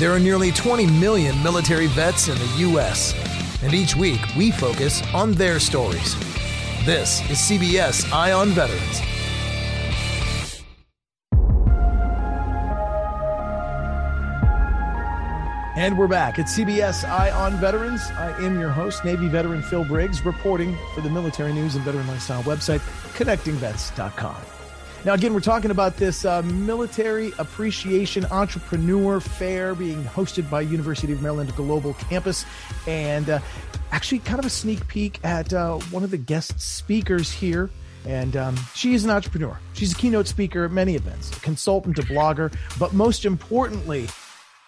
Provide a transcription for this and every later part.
There are nearly 20 million military vets in the U.S., and each week we focus on their stories. This is CBS Eye on Veterans. And we're back at CBS Eye on Veterans. I am your host, Navy veteran Phil Briggs, reporting for the military news and veteran lifestyle website, connectingvets.com. Now, again, we're talking about this uh, military appreciation entrepreneur fair being hosted by University of Maryland Global Campus, and uh, actually kind of a sneak peek at uh, one of the guest speakers here. And um, she is an entrepreneur. She's a keynote speaker at many events, a consultant, a blogger, but most importantly,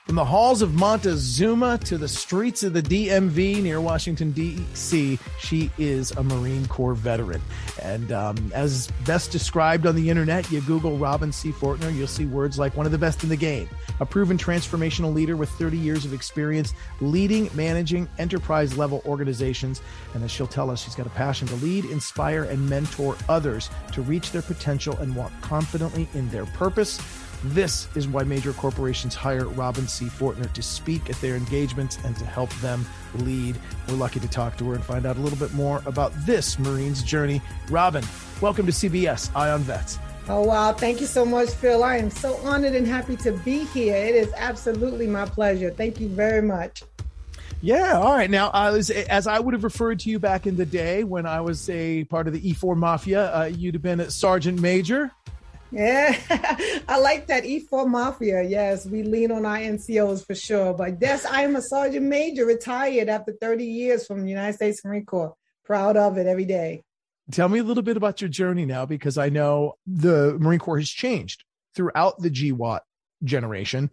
from the halls of Montezuma to the streets of the DMV near Washington, D.C., she is a Marine Corps veteran. And um, as best described on the internet, you Google Robin C. Fortner, you'll see words like one of the best in the game, a proven transformational leader with 30 years of experience leading, managing enterprise level organizations. And as she'll tell us, she's got a passion to lead, inspire, and mentor others to reach their potential and walk confidently in their purpose. This is why major corporations hire Robin C. Fortner to speak at their engagements and to help them lead. We're lucky to talk to her and find out a little bit more about this Marine's journey. Robin, welcome to CBS Eye on Vets. Oh, wow. Thank you so much, Phil. I am so honored and happy to be here. It is absolutely my pleasure. Thank you very much. Yeah, all right. Now, uh, as, as, I would have referred to you back in the day when I was a part of the E4 Mafia, uh, you'd have been a sergeant major. Yeah, I like that E4 Mafia. Yes, we lean on our NCOs for sure. But yes, I am a sergeant major, retired after 30 years from the United States Marine Corps. Proud of it every day. Tell me a little bit about your journey now, because I know the Marine Corps has changed throughout the GWOT generation.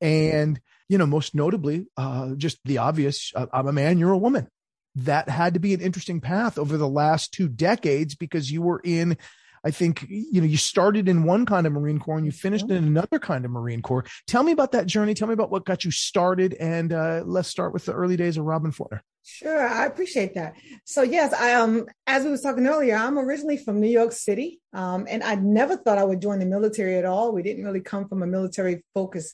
And, you know, most notably, uh, just the obvious uh, I'm a man, you're a woman. That had to be an interesting path over the last two decades because you were in I think, you know, you started in one kind of Marine Corps and you finished in another kind of Marine Corps. Tell me about that journey. Tell me about what got you started. And uh, let's start with the early days of Robin Fortner. Sure, I appreciate that. So yes, I um as we was talking earlier, I'm originally from New York City, um, and I never thought I would join the military at all. We didn't really come from a military focus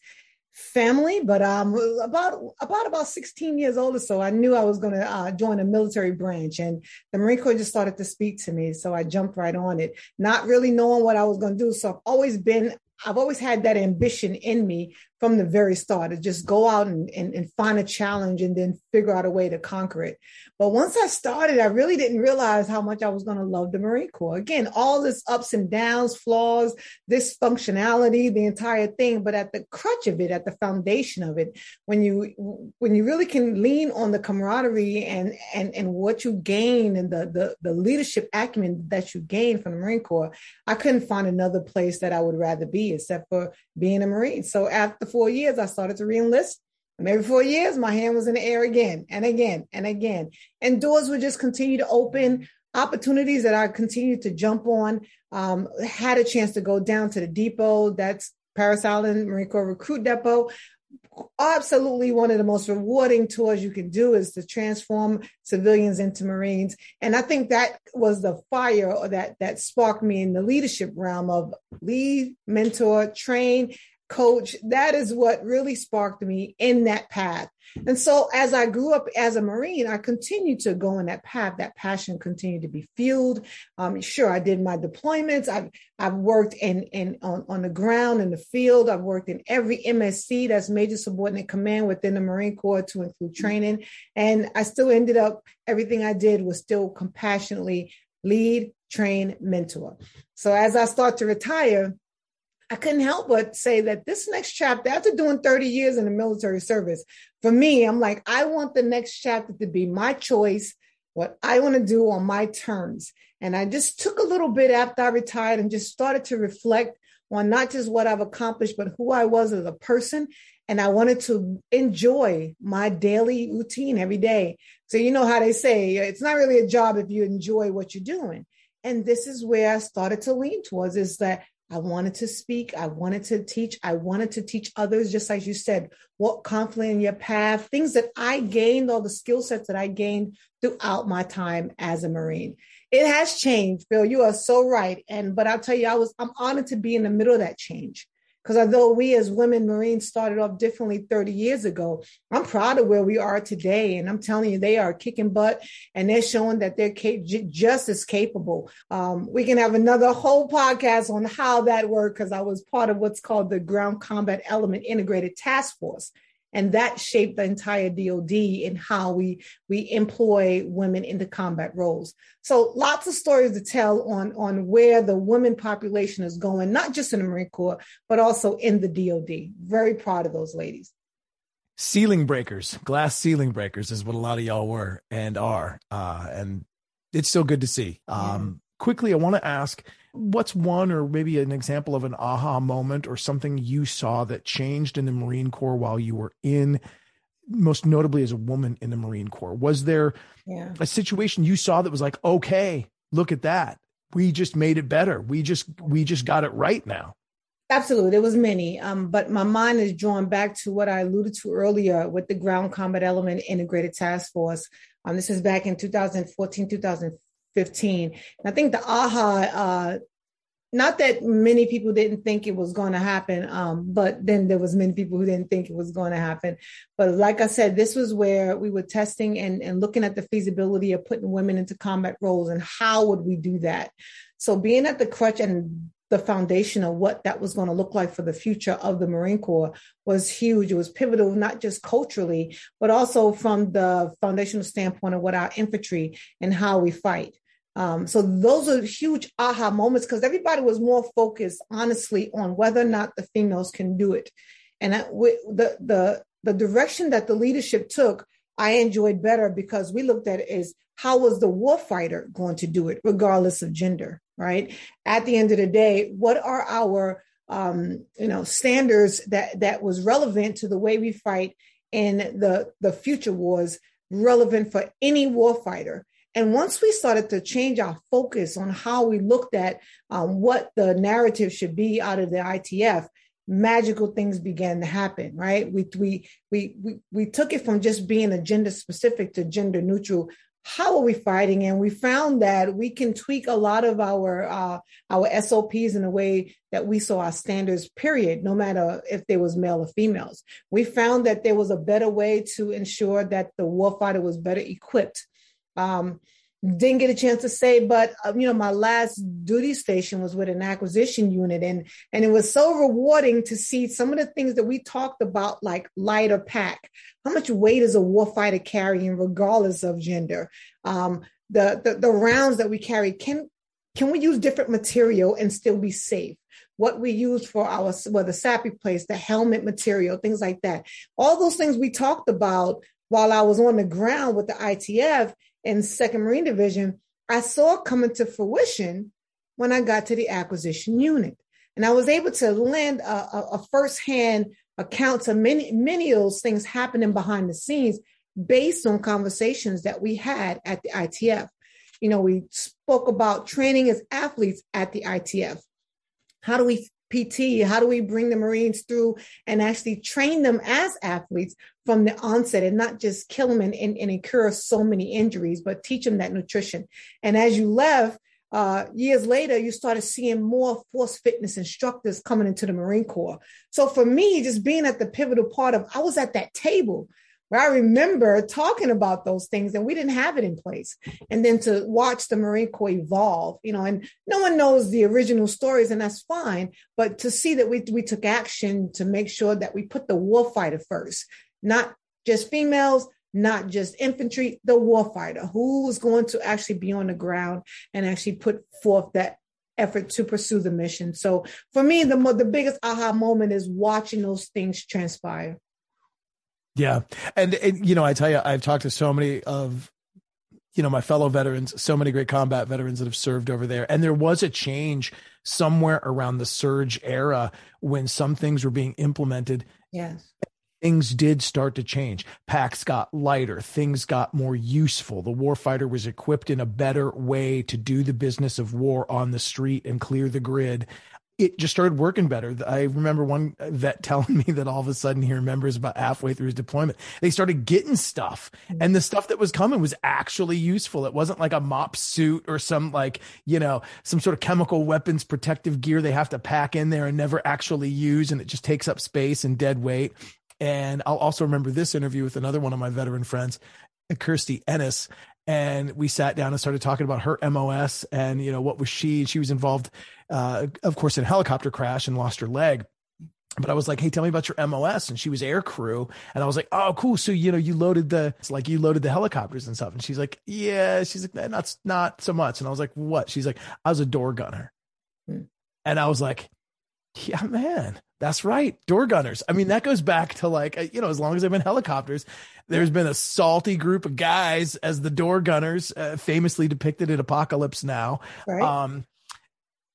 family, but um, about about about 16 years old or so, I knew I was going to uh, join a military branch, and the Marine Corps just started to speak to me, so I jumped right on it, not really knowing what I was going to do. So I've always been, I've always had that ambition in me from the very start to just go out and, and, and find a challenge and then figure out a way to conquer it. But once I started, I really didn't realize how much I was going to love the Marine Corps. Again, all this ups and downs, flaws, dysfunctionality, the entire thing. But at the crutch of it, at the foundation of it, when you when you really can lean on the camaraderie and and and what you gain and the the, the leadership acumen that you gain from the Marine Corps, I couldn't find another place that I would rather be except for being a Marine. So after four years, I started to reenlist and every four years, my hand was in the air again and again and again. And doors would just continue to open, opportunities that I continued to jump on. Um, had a chance to go down to the depot. That's Parris Island Marine Corps Recruit Depot. absolutely one of the most rewarding tours you can do is to transform civilians into marines and i think that was the fire that that sparked me in the leadership realm of lead mentor train coach that is what really sparked me in that path and so as I grew up as a Marine, I continued to go in that path. That passion continued to be fueled. Um, sure, I did my deployments. I've I've worked in in on, on the ground in the field. I've worked in every MSC that's major subordinate command within the Marine Corps to include training. And I still ended up everything I did was still compassionately lead, train, mentor. So as I start to retire, I couldn't help but say that this next chapter, after doing 30 years in the military service, for me, I'm like, I want the next chapter to be my choice, what I want to do on my terms. And I just took a little bit after I retired and just started to reflect on not just what I've accomplished, but who I was as a person. And I wanted to enjoy my daily routine every day. So, you know how they say it's not really a job if you enjoy what you're doing. And this is where I started to lean towards is that I wanted to speak. I wanted to teach. I wanted to teach others, just like you said, walk confidently in your path, things that I gained, all the skill sets that I gained throughout my time as a Marine. It has changed, Phil. You are so right. And but I'll tell you, I was I'm honored to be in the middle of that change. Because although we as women Marines started off differently 30 years ago, I'm proud of where we are today. And I'm telling you, they are kicking butt and they're showing that they're cap- just as capable. Um, we can have another whole podcast on how that worked because I was part of what's called the Ground Combat Element Integrated Task Force and that shaped the entire DoD in how we we employ women in the combat roles. So lots of stories to tell on on where the women population is going, not just in the Marine Corps, but also in the DoD. Very proud of those ladies. Ceiling breakers, glass ceiling breakers is what a lot of y'all were and are, uh, and it's still good to see. Um, quickly, I want to ask what's one or maybe an example of an aha moment or something you saw that changed in the Marine Corps while you were in, most notably as a woman in the Marine Corps? Was there yeah. a situation you saw that was like, okay, look at that. We just made it better. We just we just got it right now. Absolutely, there was many, um, but my mind is drawn back to what I alluded to earlier with the Ground Combat Element Integrated Task Force. Um, this is back in 2014, 2015 15. And I think the aha, uh, not that many people didn't think it was going to happen, um, but then there was many people who didn't think it was going to happen. But like I said, this was where we were testing and, and looking at the feasibility of putting women into combat roles and how would we do that. So being at the crutch and the foundation of what that was going to look like for the future of the Marine Corps was huge. It was pivotal, not just culturally, but also from the foundational standpoint of what our infantry and how we fight. Um, so those are huge aha moments because everybody was more focused, honestly, on whether or not the females can do it. And the the the direction that the leadership took, I enjoyed better because we looked at it as how was the warfighter going to do it, regardless of gender, right? At the end of the day, what are our um, you know standards that that was relevant to the way we fight in the the future wars relevant for any warfighter and once we started to change our focus on how we looked at um, what the narrative should be out of the ITF, magical things began to happen. Right? We we we we we took it from just being a gender specific to gender neutral. How are we fighting? And we found that we can tweak a lot of our uh, our SOPs in a way that we saw our standards. Period. No matter if there was male or females, we found that there was a better way to ensure that the warfighter was better equipped um, didn't get a chance to say, but uh, you know, my last duty station was with an acquisition unit, and and it was so rewarding to see some of the things that we talked about, like lighter pack. How much weight is a warfighter carrying, regardless of gender? Um, the, the the rounds that we carry can can we use different material and still be safe? What we use for our well, the SAPI plates, the helmet material, things like that. All those things we talked about while I was on the ground with the ITF in Second Marine Division, I saw coming to fruition when I got to the acquisition unit. And I was able to lend a, a, a firsthand account of many, many of those things happening behind the scenes based on conversations that we had at the ITF. You know, we spoke about training as athletes at the ITF. How do we PT? How do we bring the Marines through and actually train them as athletes from the onset and not just kill them and, and, and incur so many injuries, but teach them that nutrition? And as you left, uh, years later, you started seeing more force fitness instructors coming into the Marine Corps. So for me, just being at the pivotal part of, I was at that table where I remember talking about those things and we didn't have it in place. And then to watch the Marine Corps evolve, you know, and no one knows the original stories and that's fine. But to see that we, we took action to make sure that we put the warfighter first, not just females, not just infantry, the warfighter who was going to actually be on the ground and actually put forth that effort to pursue the mission. So for me, the the biggest aha moment is watching those things transpire. Yeah, and, and you know, I tell you, I've talked to so many of you know my fellow veterans, so many great combat veterans that have served over there, and there was a change somewhere around the surge era when some things were being implemented. Yes things did start to change. Packs got lighter, things got more useful. The warfighter was equipped in a better way to do the business of war on the street and clear the grid. It just started working better. I remember one vet telling me that all of a sudden he remembers about halfway through his deployment, they started getting stuff mm-hmm. and the stuff that was coming was actually useful. It wasn't like a MOPP suit or some like, you know, some sort of chemical weapons protective gear they have to pack in there and never actually use. And it just takes up space and dead weight and I'll also remember this interview with another one of my veteran friends, Kirstie Ennis. And we sat down and started talking about her MOS and, you know, what was she? She was involved, uh, of course, in a helicopter crash and lost her leg but I was like, "Hey, tell me about your MOS." And she was air crew, and I was like, "Oh, cool. So you know, you loaded the it's like you loaded the helicopters and stuff." And she's like, "Yeah." She's like, "Not not so much." And I was like, "What?" She's like, "I was a door gunner," hmm. and I was like, "Yeah, man." That's right. Door gunners. I mean, that goes back to like, uh, you know, as long as I've been helicopters, there's been a salty group of guys as the door gunners, uh, famously depicted in Apocalypse Now. Right. Um,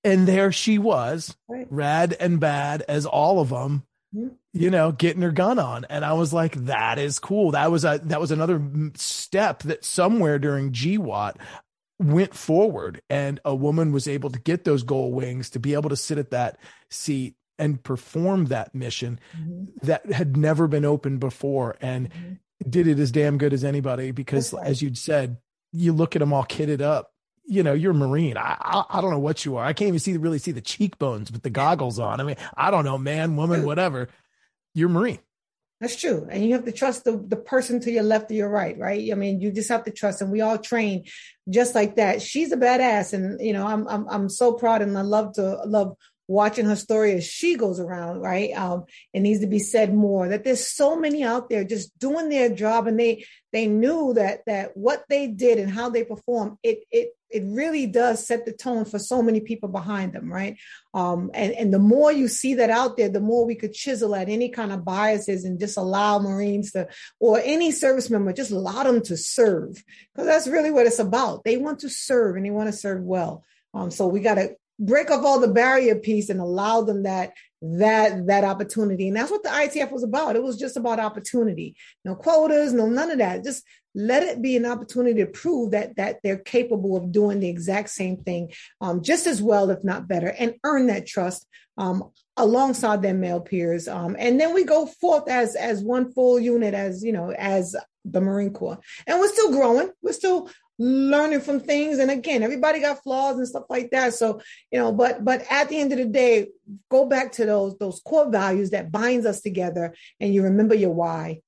and there she was, right. rad and bad as all of them, mm-hmm. you know, getting her gun on. And I was like, that is cool. That was a, that was another step that somewhere during GWOT went forward and a woman was able to get those gold wings to be able to sit at that seat and perform that mission mm-hmm. that had never been opened before and mm-hmm. did it as damn good as anybody because right. as you'd said you look at them all kitted up. You know you're a marine. I, I, I don't know what you are. I can't even see really see the cheekbones with the goggles on. I mean i don't know man woman whatever. You're marine that's true. And you have to trust the, the person to your left or your right, right? I mean, you just have to trust and we all train just like that. She's a badass. And, you know, I'm, I'm, I'm so proud and I love to love watching her story as she goes around, right? Um, it needs to be said more that there's so many out there just doing their job and they they knew that that what they did and how they perform, it it it really does set the tone for so many people behind them, right? Um, and, and the more you see that out there, the more we could chisel at any kind of biases and just allow Marines to, or any service member, just allow them to serve. Because that's really what it's about. They want to serve and they want to serve well. Um, so we got to break off all the barrier piece and allow them that that that opportunity. And that's what the ITF was about. It was just about opportunity. No quotas no none of that. Just let it be an opportunity to prove that that they're capable of doing the exact same thing um, just as well if not better and earn that trust um, alongside their male peers. Um, and then we go forth as as one full unit as you know as the marine corps. And we're still growing. We're still learning from things. And again everybody got flaws and stuff like that. So you know but but at the end of the day go back to those those core values that binds us together and you remember your why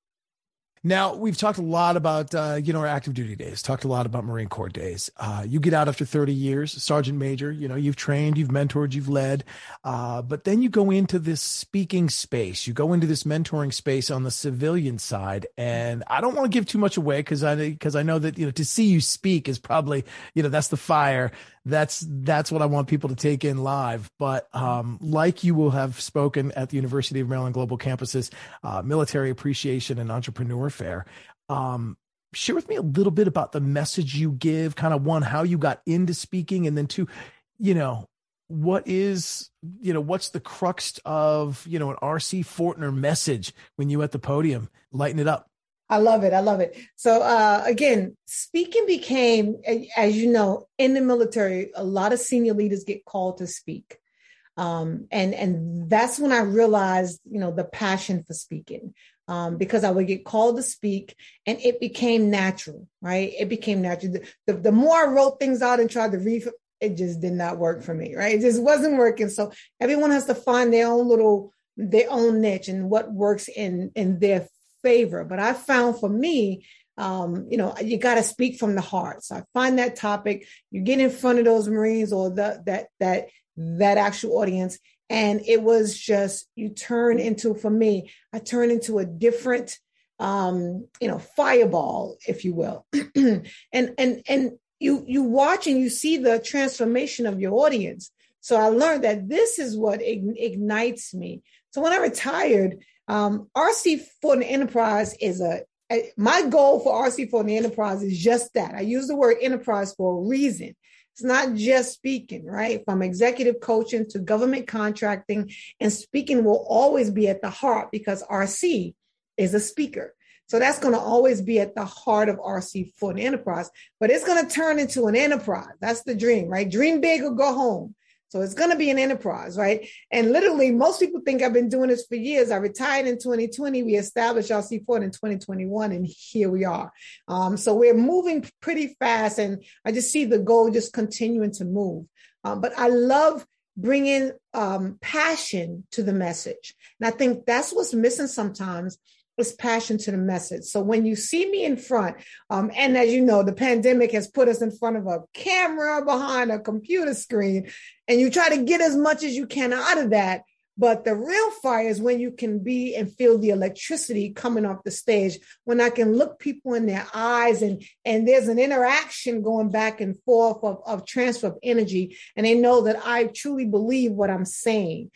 now we've talked a lot about uh, you know our active duty days. Talked a lot about Marine Corps days. Uh, you get out after 30 years, sergeant major. You know you've trained, you've mentored, you've led, uh, but then you go into this speaking space. You go into this mentoring space on the civilian side, and I don't want to give too much away because I because I know that you know to see you speak is probably you know that's the fire that's that's what I want people to take in live. But um, like you will have spoken at the University of Maryland Global Campuses uh, Military Appreciation and Entrepreneur Fair. Um, share with me a little bit about the message you give. Kind of one, how you got into speaking, and then two, you know, what is you know what's the crux of you know an RC Fortner message when you at the podium lighten it up. I love it. I love it. So uh, again, speaking became, as you know, in the military, a lot of senior leaders get called to speak. Um, and and that's when I realized, you know, the passion for speaking. Um, because I would get called to speak and it became natural, right? It became natural. The, the, the more I wrote things out and tried to read, it just did not work for me, right? It just wasn't working. So everyone has to find their own little, their own niche and what works in, in their favor. But I found for me, um, you know, you got to speak from the heart. So I find that topic, you get in front of those Marines or the, that, that, that actual audience. And it was just, you turn into, for me, I turn into a different, um, you know, fireball, if you will. and, and, and you, you watch and you see the transformation of your audience. So I learned that this is what ignites me. So when I retired, um, RC Fortner Enterprise is a my goal for RC Fortner Enterprise is just that. I use the word enterprise for a reason. It's not just speaking, right? From executive coaching to government contracting, and speaking will always be at the heart because RC is a speaker. So that's going to always be at the heart of RC Fortner Enterprise, but it's going to turn into an enterprise. That's the dream, right? Dream big or go home. So it's going to be an enterprise, right? And literally, most people think I've been doing this for years. I retired in 2020. We established RC4 in 2021, and here we are. Um, so we're moving pretty fast, and I just see the goal just continuing to move. Um, but I love bringing um, passion to the message. And I think that's what's missing sometimes is passion to the message. So when you see me in front, um, and as you know, the pandemic has put us in front of a camera behind a computer screen, and you try to get as much as you can out of that. But the real fire is when you can be and feel the electricity coming off the stage, when I can look people in their eyes and, and there's an interaction going back and forth of, of transfer of energy. And they know that I truly believe what I'm saying.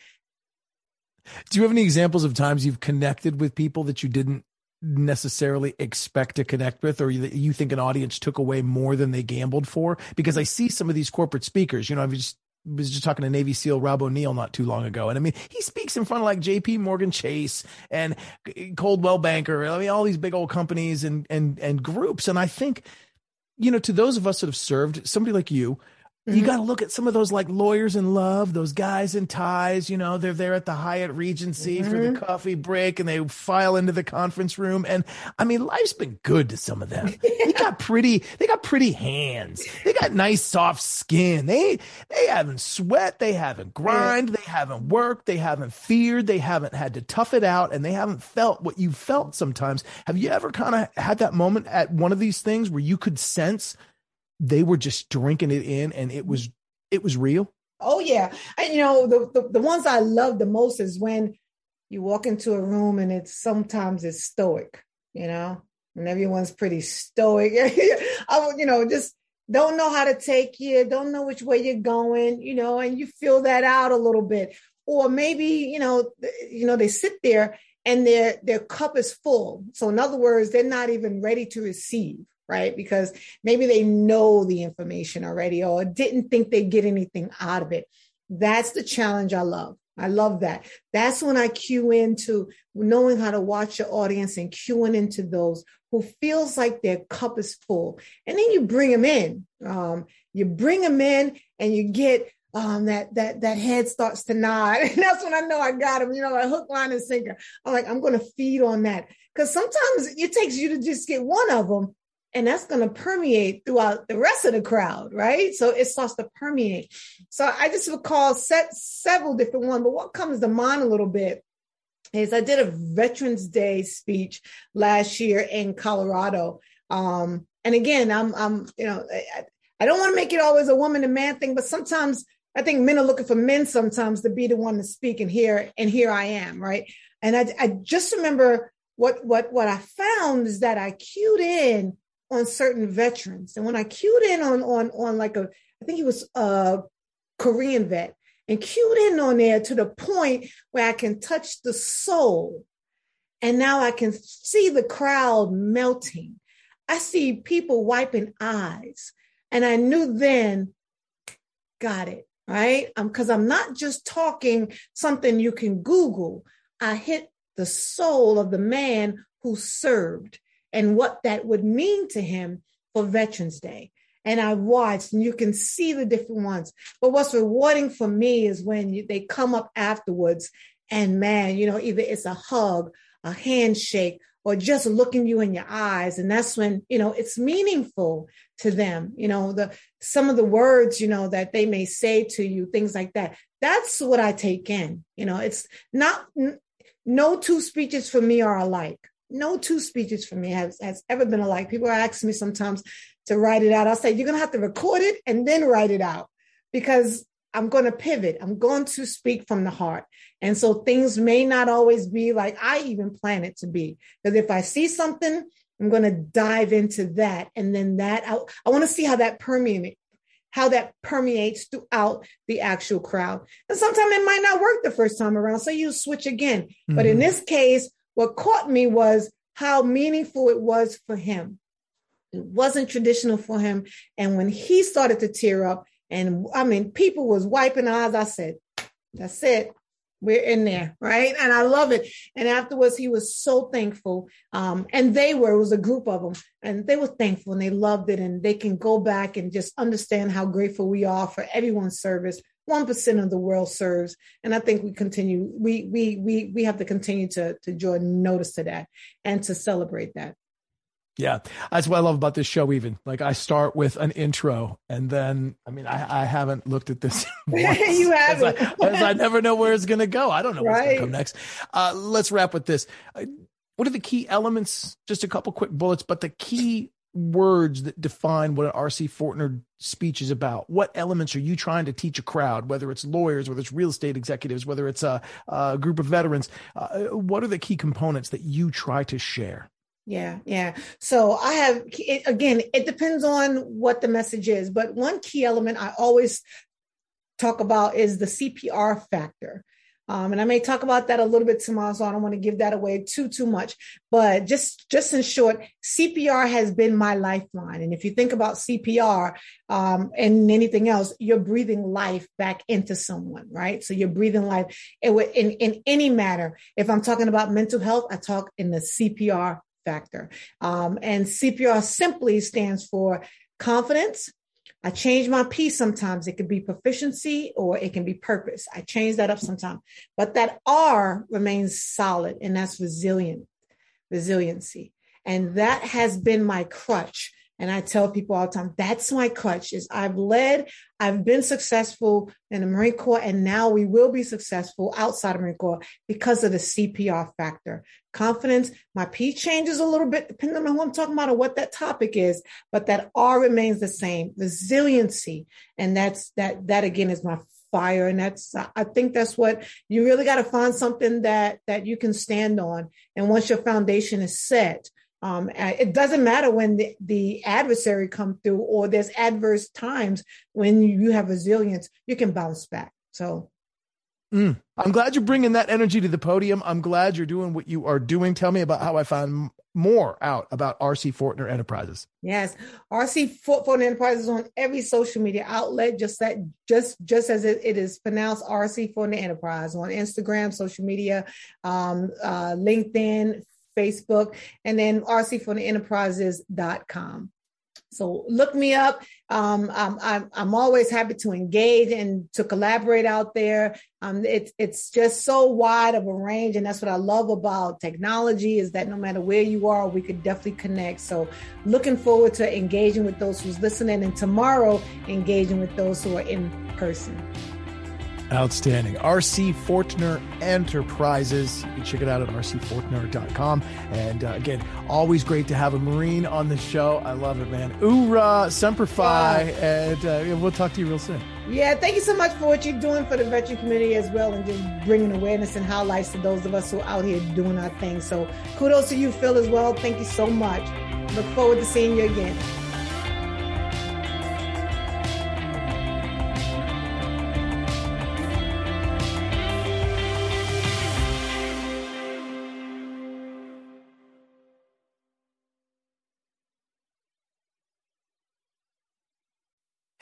Do you have any examples of times you've connected with people that you didn't necessarily expect to connect with or you think an audience took away more than they gambled for because i see some of these corporate speakers you know i was just was just talking to Navy SEAL Rob O'Neill not too long ago. And I mean, he speaks in front of like JP Morgan Chase and Coldwell Banker. I mean, all these big old companies and, and, and groups. And I think, you know, to those of us that have served somebody like you, Mm-hmm. You got to look at some of those like lawyers in love, those guys in ties, you know, they're there at the Hyatt Regency mm-hmm. for the mm-hmm. coffee break and they file into the conference room. And I mean, life's been good to some of them. yeah. They got pretty, they got pretty hands. They got nice soft skin. They, they haven't sweat. They haven't grind. Yeah. They haven't worked. They haven't feared. They haven't had to tough it out and they haven't felt what you felt sometimes. Have you ever kind of had that moment at one of these things where you could sense they were just drinking it in and it was it was real. Oh yeah. And you know the, the, the ones i love the most is when you walk into a room and it's sometimes it's stoic you know and everyone's pretty stoic. I you know just don't know how to take you don't know which way you're going you know and you feel that out a little bit. Or maybe you know you know they sit there and their their cup is full. So in other words they're not even ready to receive right? Because maybe they know the information already or didn't think they'd get anything out of it. That's the challenge I love. I love that. That's when I cue into knowing how to watch your audience and cueing into those who feels like their cup is full. And then you bring them in. Um, you bring them in and you get um, that that that head starts to nod. And that's when I know I got them, you know, like hook, line, and sinker. I'm like, I'm gonna feed on that. Because sometimes it takes you to just get one of them and that's going to permeate throughout the rest of the crowd, right? So it starts to permeate. So I just recall set several different ones, but what comes to mind a little bit is I did a Veterans Day speech last year in Colorado. Um, and again, I'm, I'm, you know, I, I don't want to make it always a woman and man thing, but sometimes I think men are looking for men sometimes to be the one to speak, and here, and here I am, right? And I, I just remember what what what I found is that I cued in on certain veterans. And when I cued in on on on like a, I think he was a Korean vet, and cued in on there to the point where I can touch the soul. And now I can see the crowd melting. I see people wiping eyes. And I knew then, got it, right? Um, because I'm, I'm not just talking something you can Google. I hit the soul of the man who served and what that would mean to him for Veterans Day. and I watched, and you can see the different ones. But what's rewarding for me is when you, they come up afterwards, and man, you know, either it's a hug, a handshake, or just looking you in your eyes, and that's when you know it's meaningful to them. You know, the some of the words you know that they may say to you, things like that. That's what I take in. You know, it's not. No two speeches for me are alike no two speeches for me has, has ever been alike. People ask me sometimes, to write it out. I'll say, you're going to have to record it and then write it out because I'm going to pivot. I'm going to speak from the heart. And so things may not always be like I even plan it to be. Because if I see something, I'm going to dive into that. And then that, I, I want to see how that permeates how that permeates throughout the actual crowd. And sometimes it might not work the first time around. So you switch again. Mm-hmm. But in mm-hmm. this case, what caught me was how meaningful it was for him. It wasn't traditional for him. And when he started to tear up, and I mean, people was wiping eyes, I said, that's it. We're in there, right? And I love it. And afterwards, he was so thankful. Um, and they were, it was a group of them, and they were thankful and they loved it. And they can go back and just understand how grateful we are for everyone's service. 1% of the world serves. And I think we continue, we we we we have to continue to to draw notice to that and to celebrate that. Yeah, that's what I love about this show. Even like I start with an intro, and then I mean I, I haven't looked at this. you haven't, as I, as I, never know where it's going to go. I don't know what's going to come next. Uh, let's wrap with this. Uh, what are the key elements? Just a couple quick bullets, but the key words that define what an RC Fortner speech is about? What elements are you trying to teach a crowd, whether it's lawyers, whether it's real estate executives, whether it's a, a group of veterans? Uh, what are the key components that you try to share? Yeah, yeah. So I have, it, again, it depends on what the message is, but one key element I always talk about is the CPR factor. Um, and I may talk about that a little bit tomorrow, so I don't want to give that away too too much. But just just in short, CPR has been my lifeline. And if you think about CPR um, and anything else, you're breathing life back into someone, right? So you're breathing life in in any matter. If I'm talking about mental health, I talk in the CPR factor. Um, and CPR simply stands for confidence. I change my P sometimes. It could be proficiency or it can be purpose. I change that up sometimes. But that R remains solid, and that's resilient, resiliency. And that has been my crutch and I tell people all the time, that's my crutch is I've led, I've been successful in the Marine Corps, and now we will be successful outside of Marine Corps because of the CPR factor. Confidence, my P changes a little bit depending on who I'm talking about or what that topic is, but that R remains the same. Resiliency. And that's that that again is my fire and that's i think that's what you really got to find something that that you can stand on and once your foundation is set um, it doesn't matter when the, the adversary come through or there's adverse times when you have resilience, you can bounce back. So mm. I'm glad you're bringing that energy to the podium. I'm glad you're doing what you are doing. Tell me about how I found more out about RC Fortner Enterprises. Yes, RC Fortner Enterprises on every social media outlet, just that, just just as it, it is pronounced, RC Fortner Enterprise on Instagram, social media, um, uh, LinkedIn, Facebook, and then rcfortnerenterprises.com. So look me up. Um, I'm, I'm, I'm, always happy to engage and to collaborate out there. Um, it's it's just so wide of a range, and that's what I love about technology is that no matter where you are, we could definitely connect. So looking forward to engaging with those who's listening, and tomorrow engaging with those who are in person. Outstanding. RC Fortner Enterprises. You can check it out at rcfortner.com. And uh, again, always great to have a Marine on the show. I love it, man. Oorah, Semper Fi. And uh, we'll talk to you real soon. Yeah, thank you so much for what you're doing for the veteran community as well and just bringing awareness and highlights to those of us who are out here doing our thing. So kudos to you, Phil, as well. Thank you so much. Look forward to seeing you again.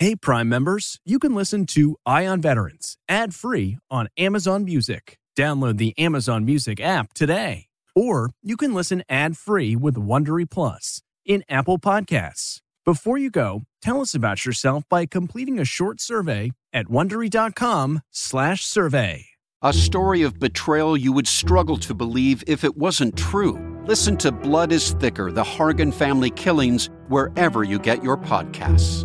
Hey, Prime members, you can listen to Eye on Veterans ad free on Amazon Music. Download the Amazon Music app today. Or you can listen ad free with Wondery Plus in Apple Podcasts. Before you go, tell us about yourself by completing a short survey at wondery.com/survey. A story of betrayal you would struggle to believe if it wasn't true. Listen to Blood is Thicker: The Hargan Family Killings wherever you get your podcasts.